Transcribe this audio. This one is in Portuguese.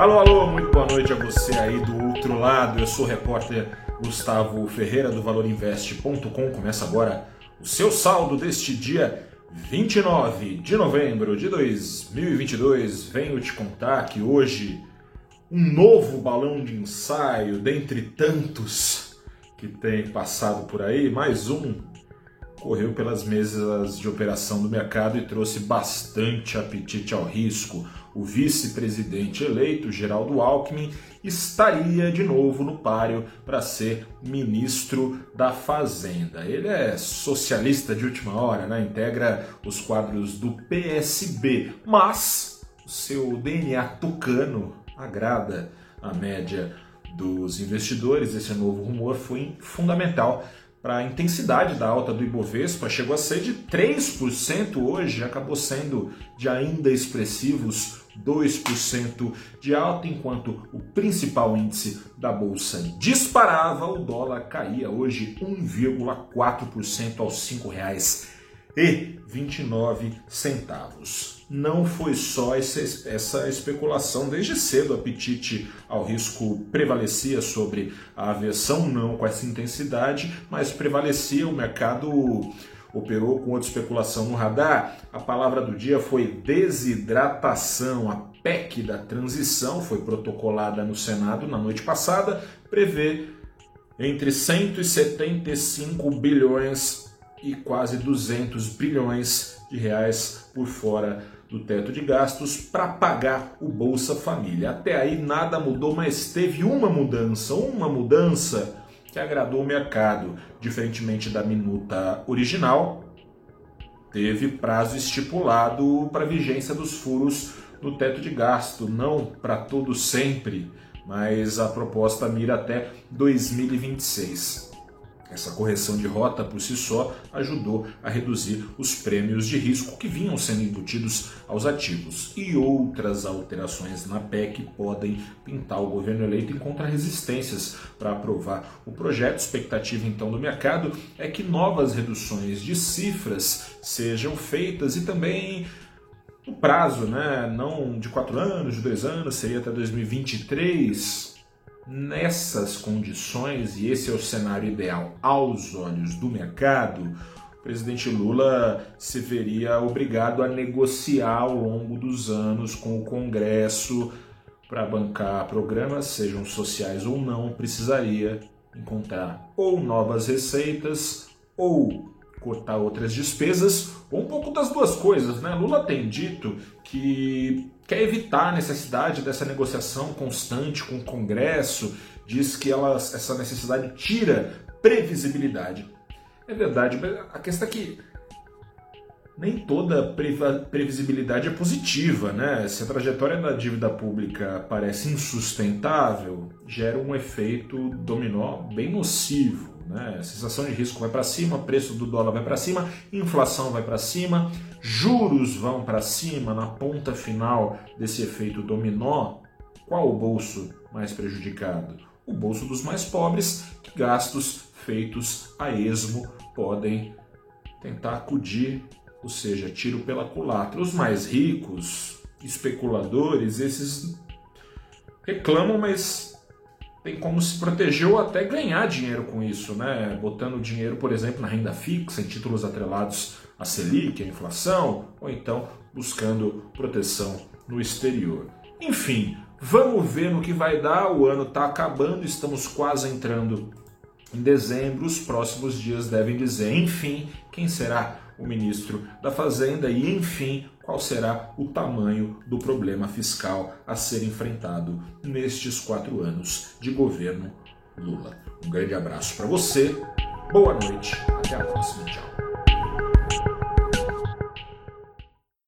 Alô, alô, muito boa noite a você aí do outro lado. Eu sou o repórter Gustavo Ferreira do ValorInvest.com. Começa agora o seu saldo deste dia 29 de novembro de 2022. Venho te contar que hoje um novo balão de ensaio, dentre tantos que tem passado por aí, mais um correu pelas mesas de operação do mercado e trouxe bastante apetite ao risco. O vice-presidente eleito, Geraldo Alckmin, estaria de novo no páreo para ser ministro da Fazenda. Ele é socialista de última hora, né? integra os quadros do PSB, mas o seu DNA tucano agrada a média dos investidores. Esse novo rumor foi fundamental para a intensidade da alta do Ibovespa, chegou a ser de 3% hoje, acabou sendo de ainda expressivos 2% de alta, enquanto o principal índice da bolsa disparava, o dólar caía hoje 1,4% aos R$ 5,29 não foi só essa, especulação. Desde cedo, o apetite ao risco prevalecia sobre a aversão, não com essa intensidade, mas prevalecia o mercado operou com outra especulação no radar. A palavra do dia foi desidratação. A PEC da transição foi protocolada no Senado na noite passada, prevê entre 175 bilhões e quase 200 bilhões de reais por fora do teto de gastos para pagar o Bolsa Família. Até aí nada mudou, mas teve uma mudança, uma mudança que agradou o mercado, diferentemente da minuta original, teve prazo estipulado para vigência dos furos no teto de gasto, não para todo sempre, mas a proposta mira até 2026. Essa correção de rota por si só ajudou a reduzir os prêmios de risco que vinham sendo embutidos aos ativos. E outras alterações na PEC podem pintar o governo eleito em contra-resistências para aprovar o projeto. Expectativa então do mercado é que novas reduções de cifras sejam feitas e também no prazo, né? não de quatro anos, de dois anos, seria até 2023 Nessas condições, e esse é o cenário ideal aos olhos do mercado, o presidente Lula se veria obrigado a negociar ao longo dos anos com o Congresso para bancar programas, sejam sociais ou não, precisaria encontrar ou novas receitas ou cortar outras despesas, ou um pouco das duas coisas. Né? Lula tem dito que quer evitar a necessidade dessa negociação constante com o Congresso, diz que ela, essa necessidade tira previsibilidade. É verdade, mas a questão é que nem toda previsibilidade é positiva, né? Se a trajetória da dívida pública parece insustentável, gera um efeito dominó bem nocivo. Né? A sensação de risco vai para cima, preço do dólar vai para cima, inflação vai para cima, juros vão para cima na ponta final desse efeito dominó. Qual o bolso mais prejudicado? O bolso dos mais pobres, que gastos feitos a esmo podem tentar acudir, ou seja, tiro pela culatra. Os mais ricos, especuladores, esses reclamam, mas tem como se proteger ou até ganhar dinheiro com isso, né? Botando dinheiro, por exemplo, na renda fixa, em títulos atrelados à Selic, à inflação, ou então buscando proteção no exterior. Enfim, vamos ver no que vai dar. O ano está acabando, estamos quase entrando em dezembro. Os próximos dias devem dizer, enfim, quem será o ministro da Fazenda e, enfim, qual será o tamanho do problema fiscal a ser enfrentado nestes quatro anos de governo Lula. Um grande abraço para você, boa noite, até a próxima, tchau.